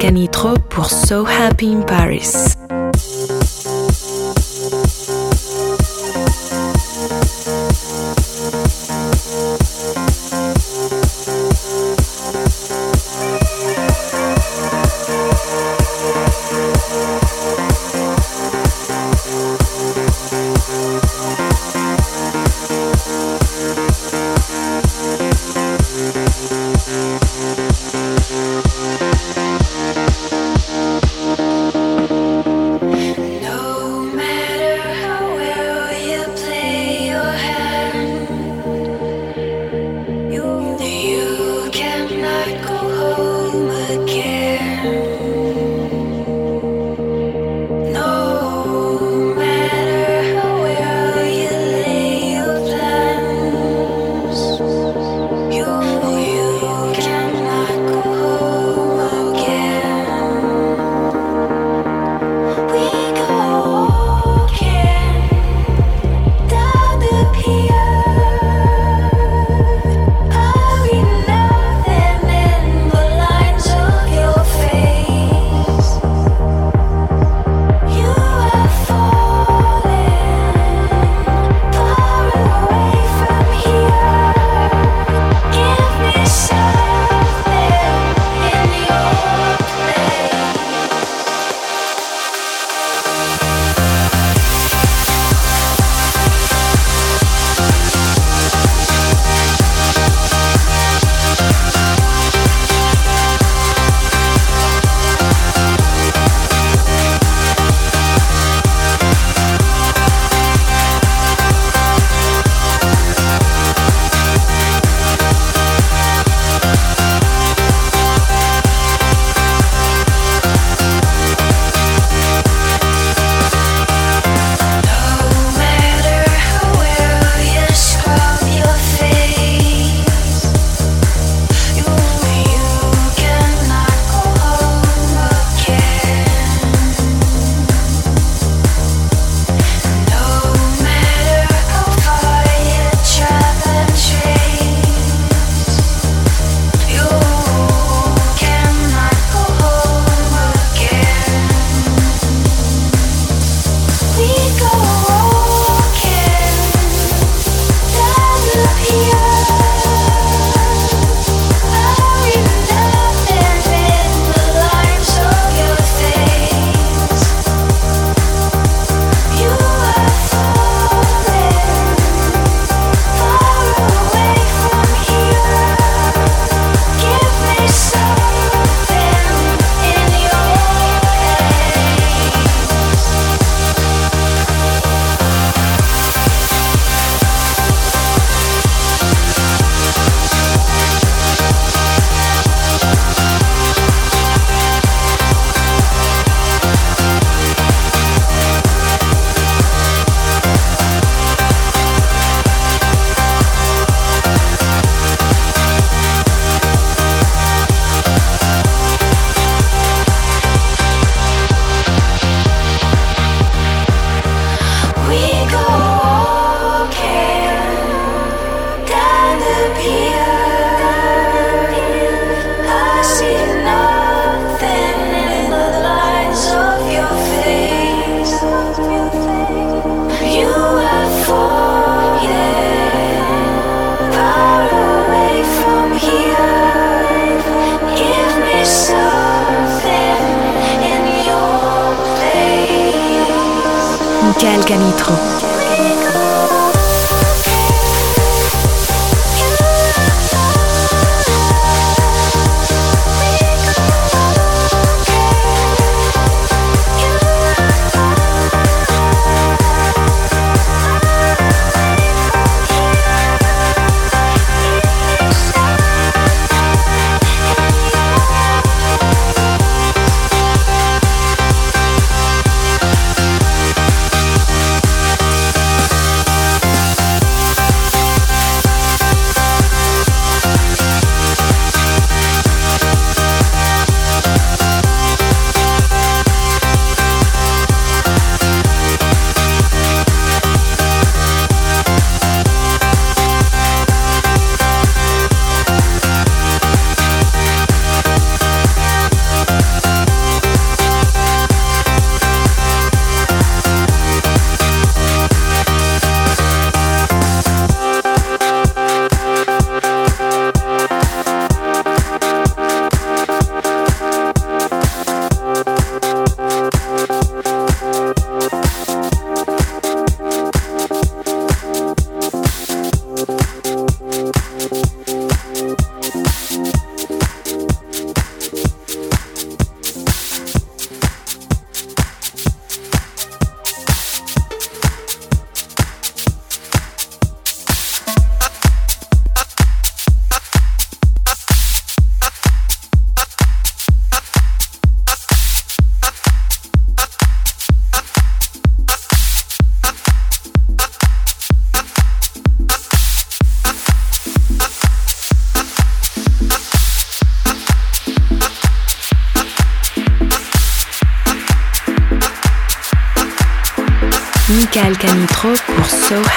Michael Canitro pour So Happy in Paris.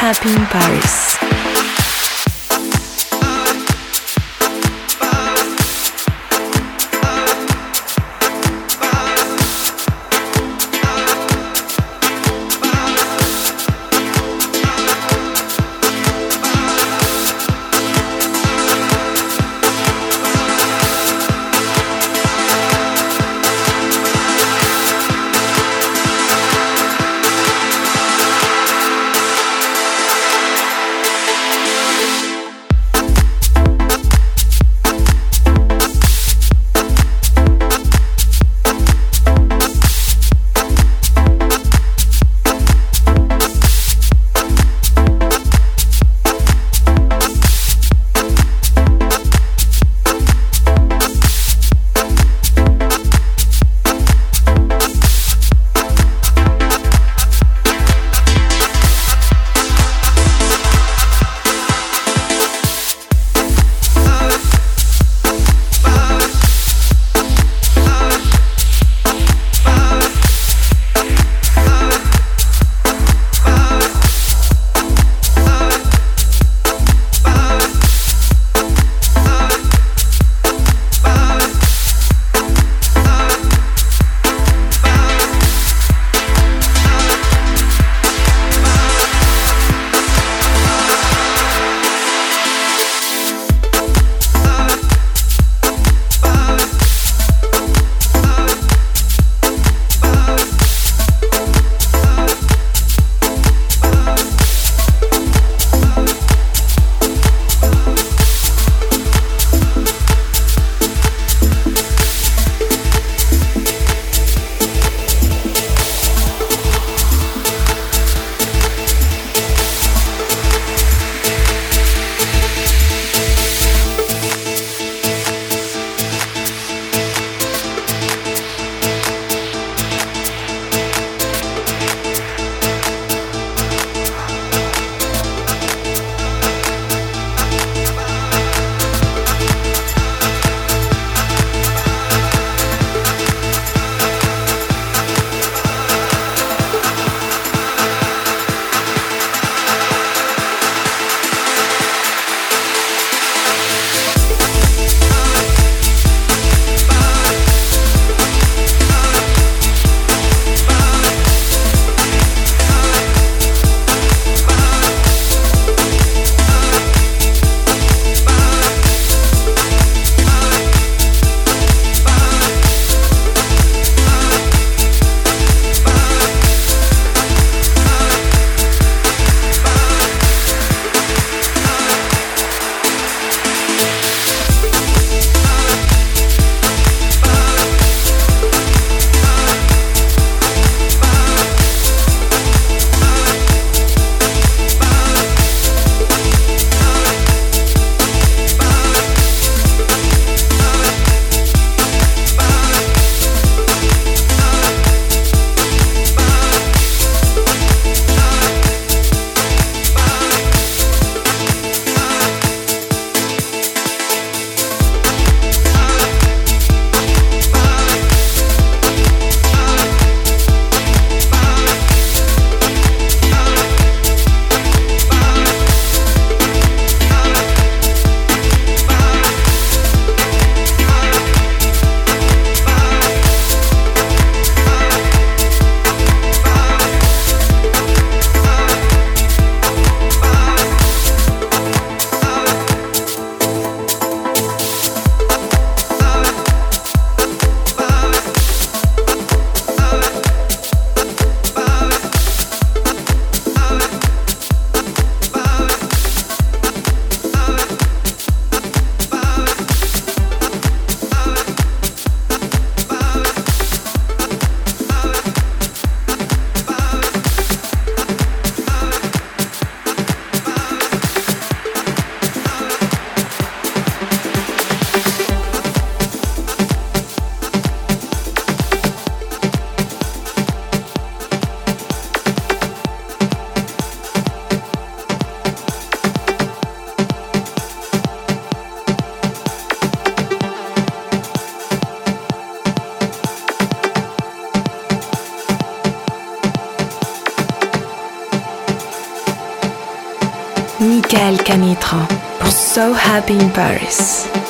Happy in Paris. happy in Paris.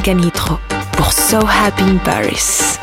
Volcanitro pour So Happy in Paris.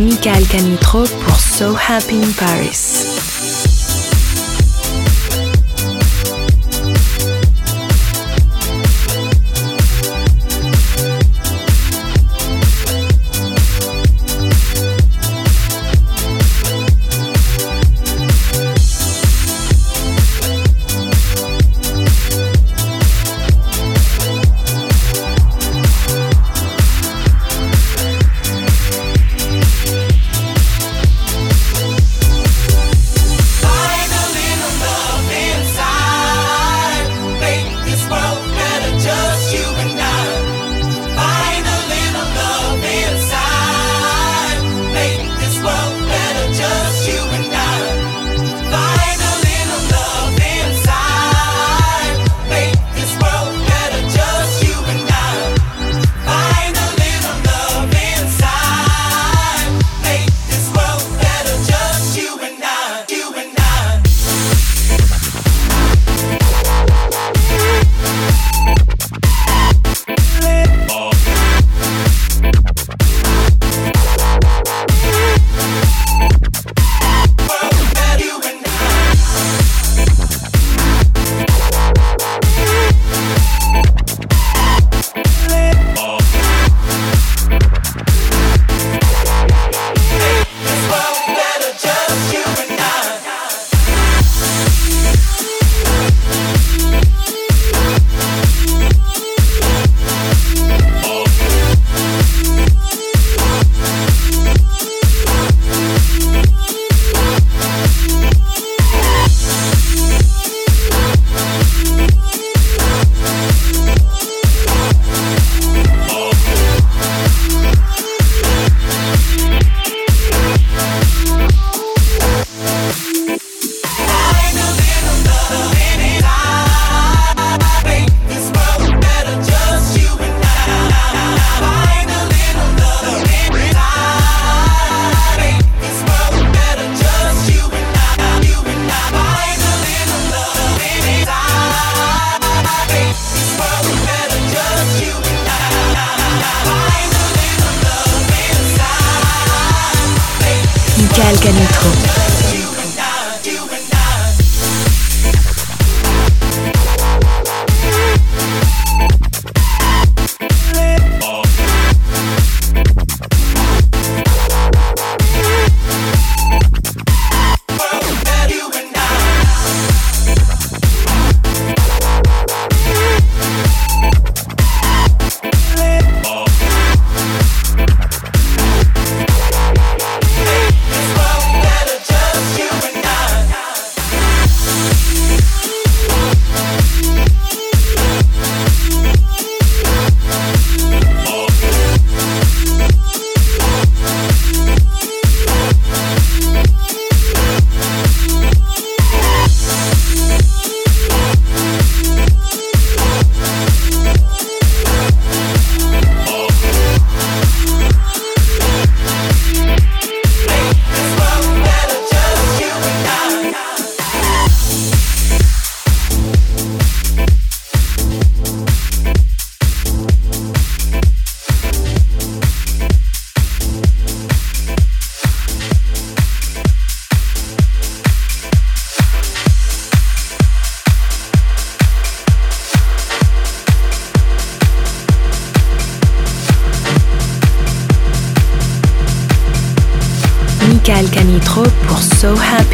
Michael Canitro pour So Happy in Paris.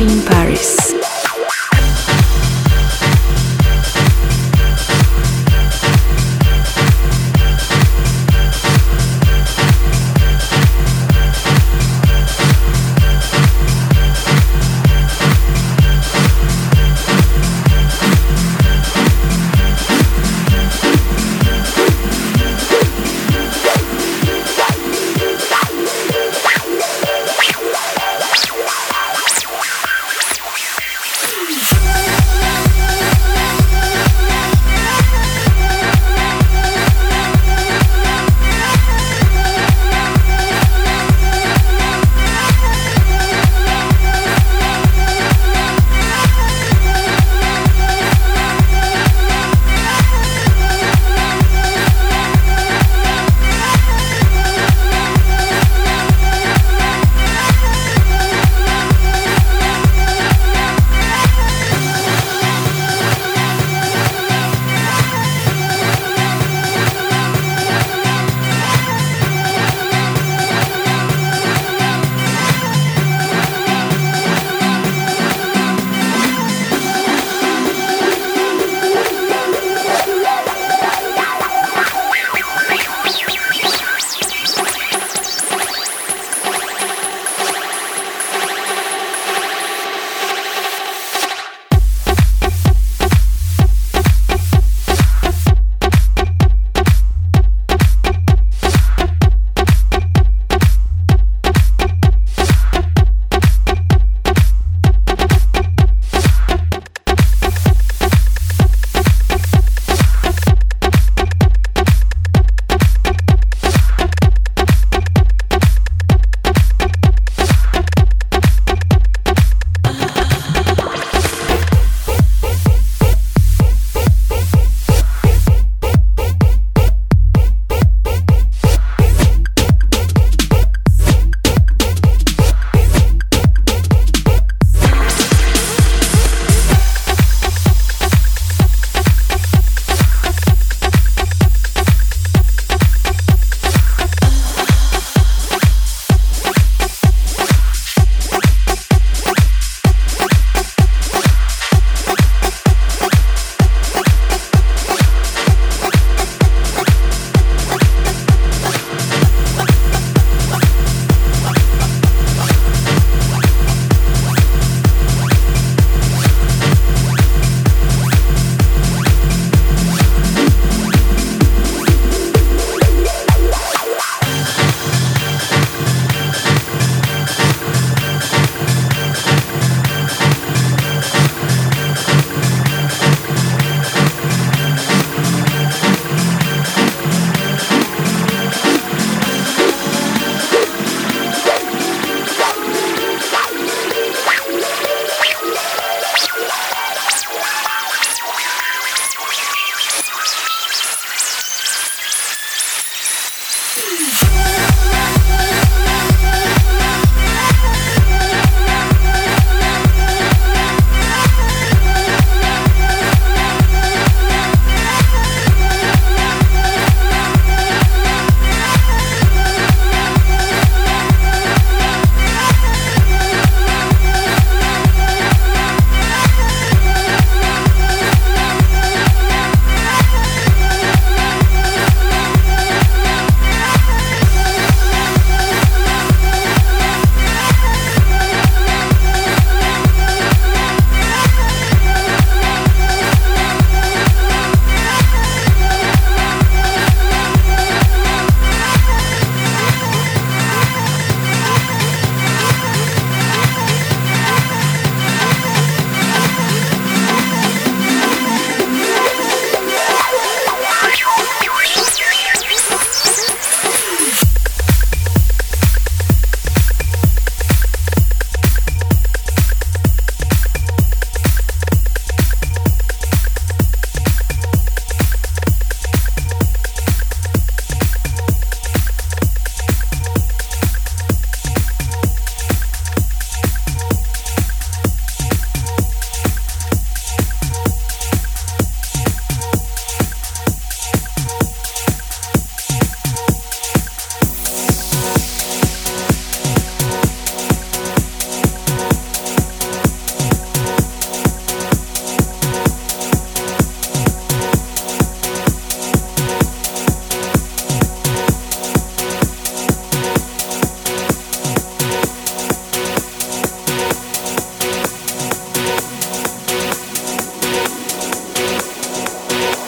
Latin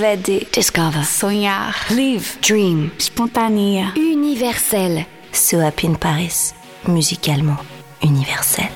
S'évader. Discover. Sonhar. Live. Dream. Spontanea. Universel. So Happy in Paris. Musicalement universel.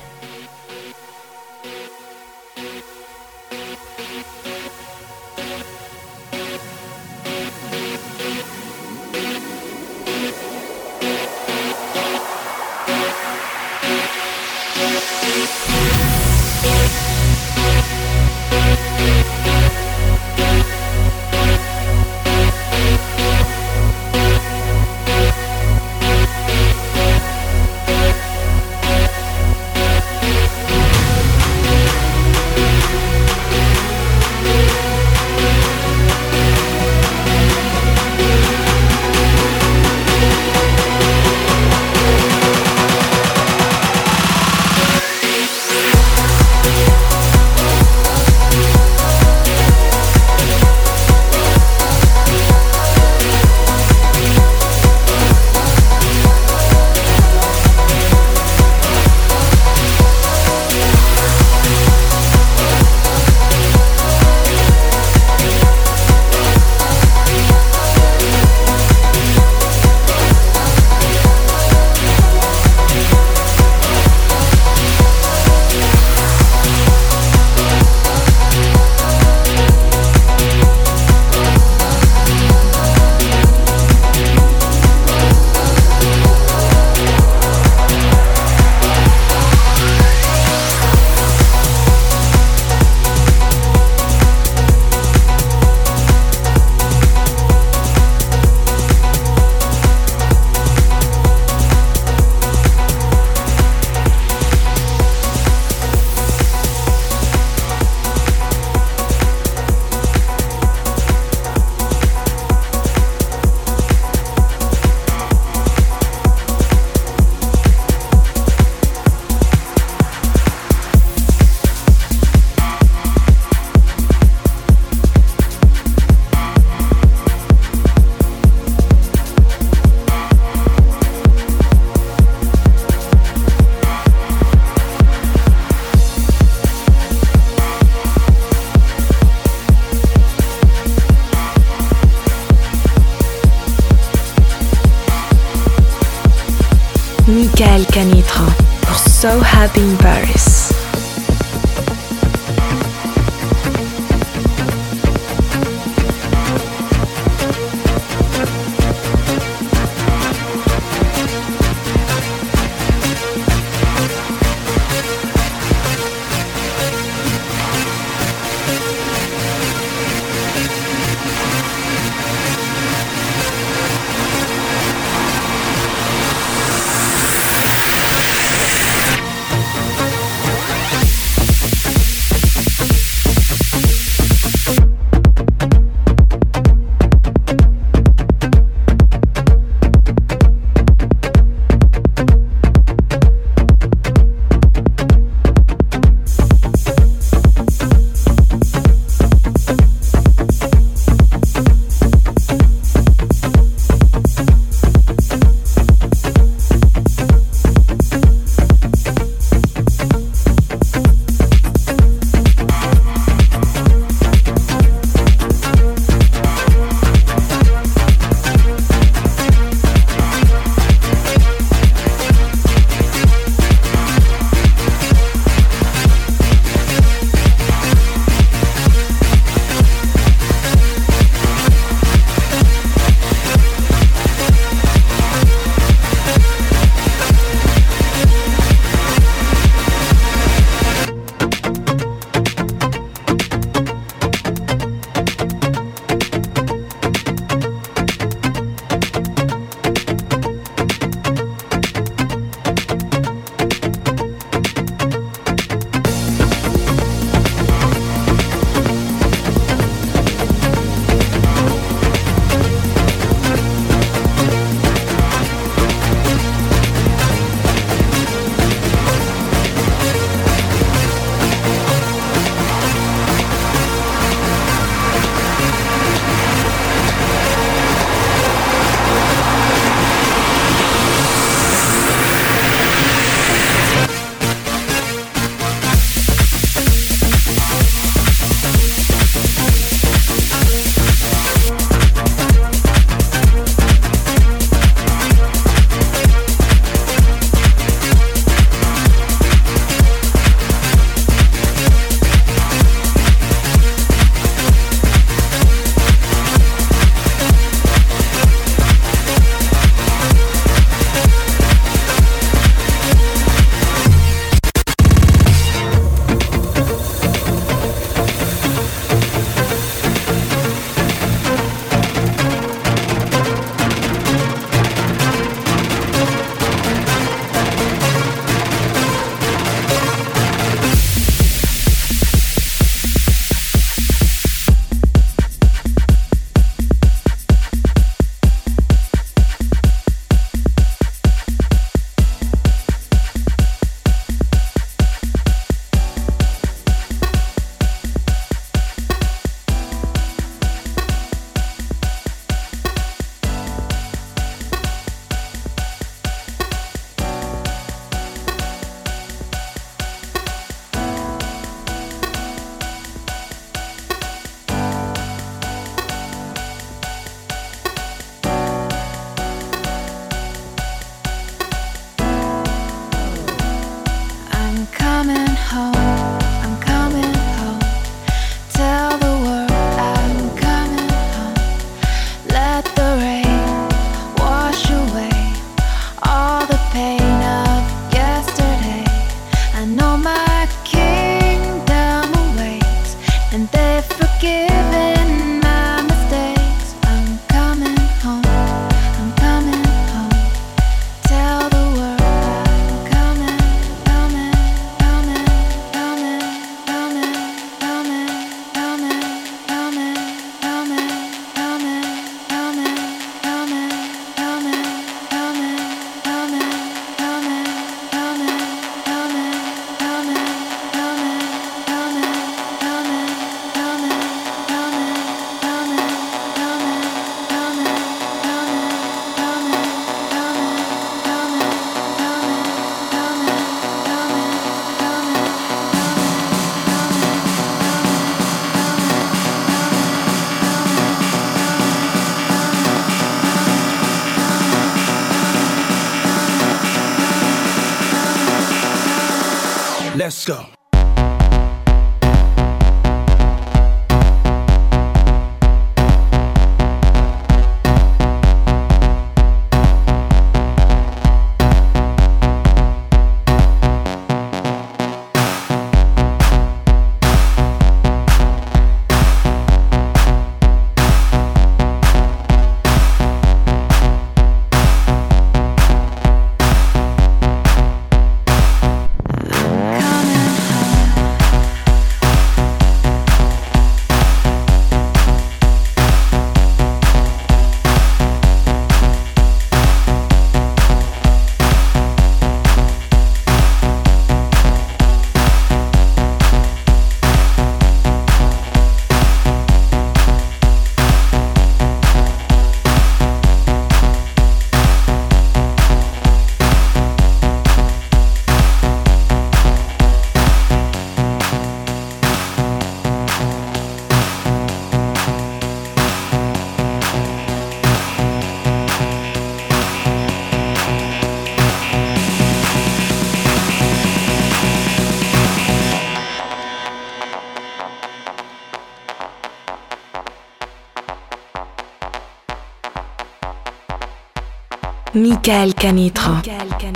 Michael Canitro. Michael Canitro.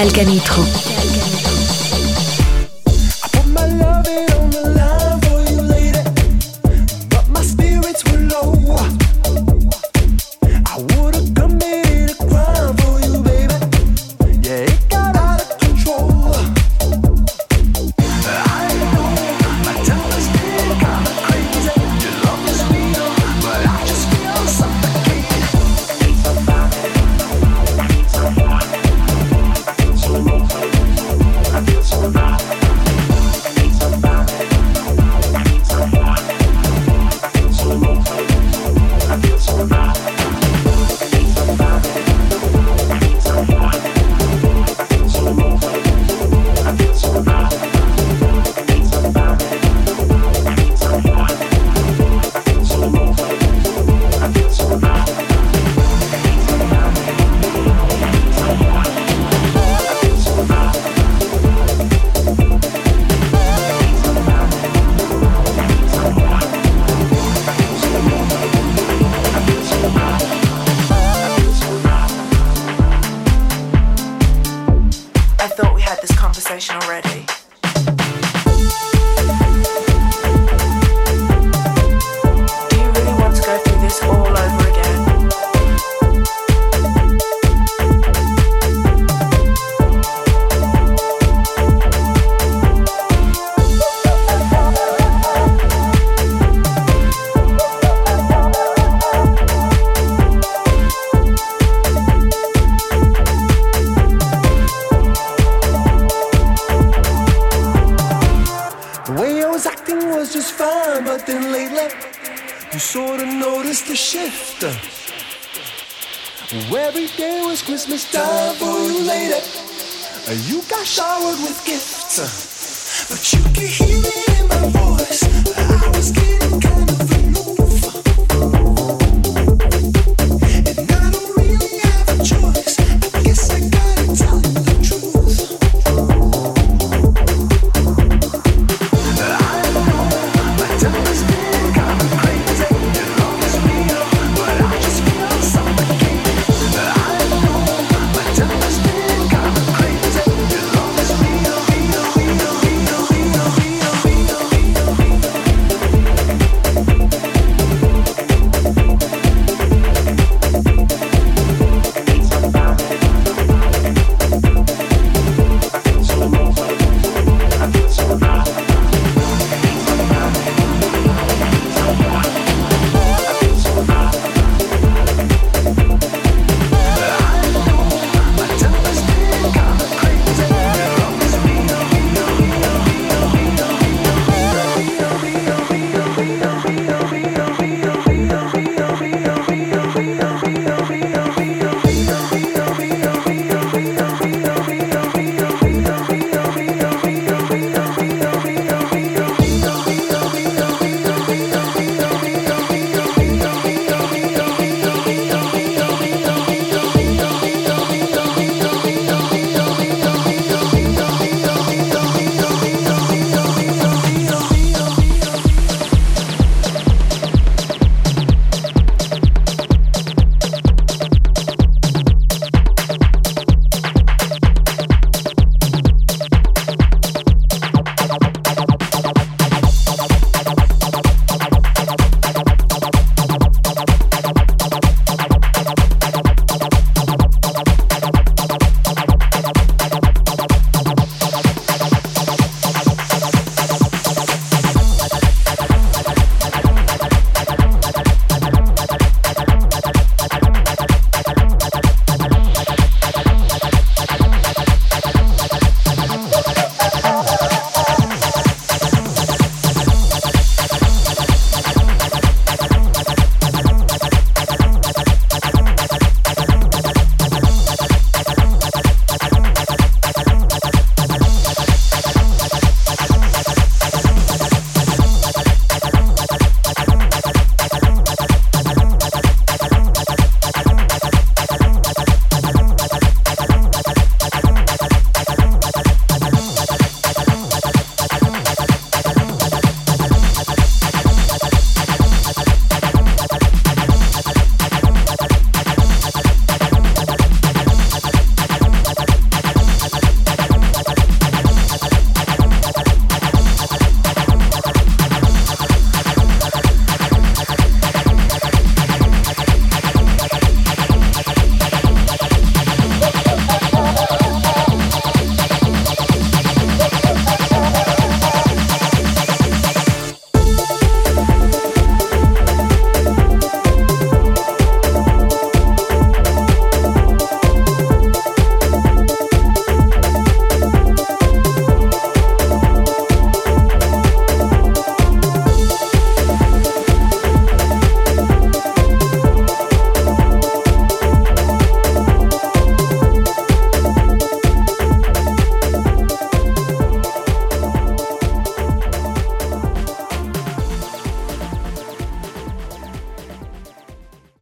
Michael Canitro.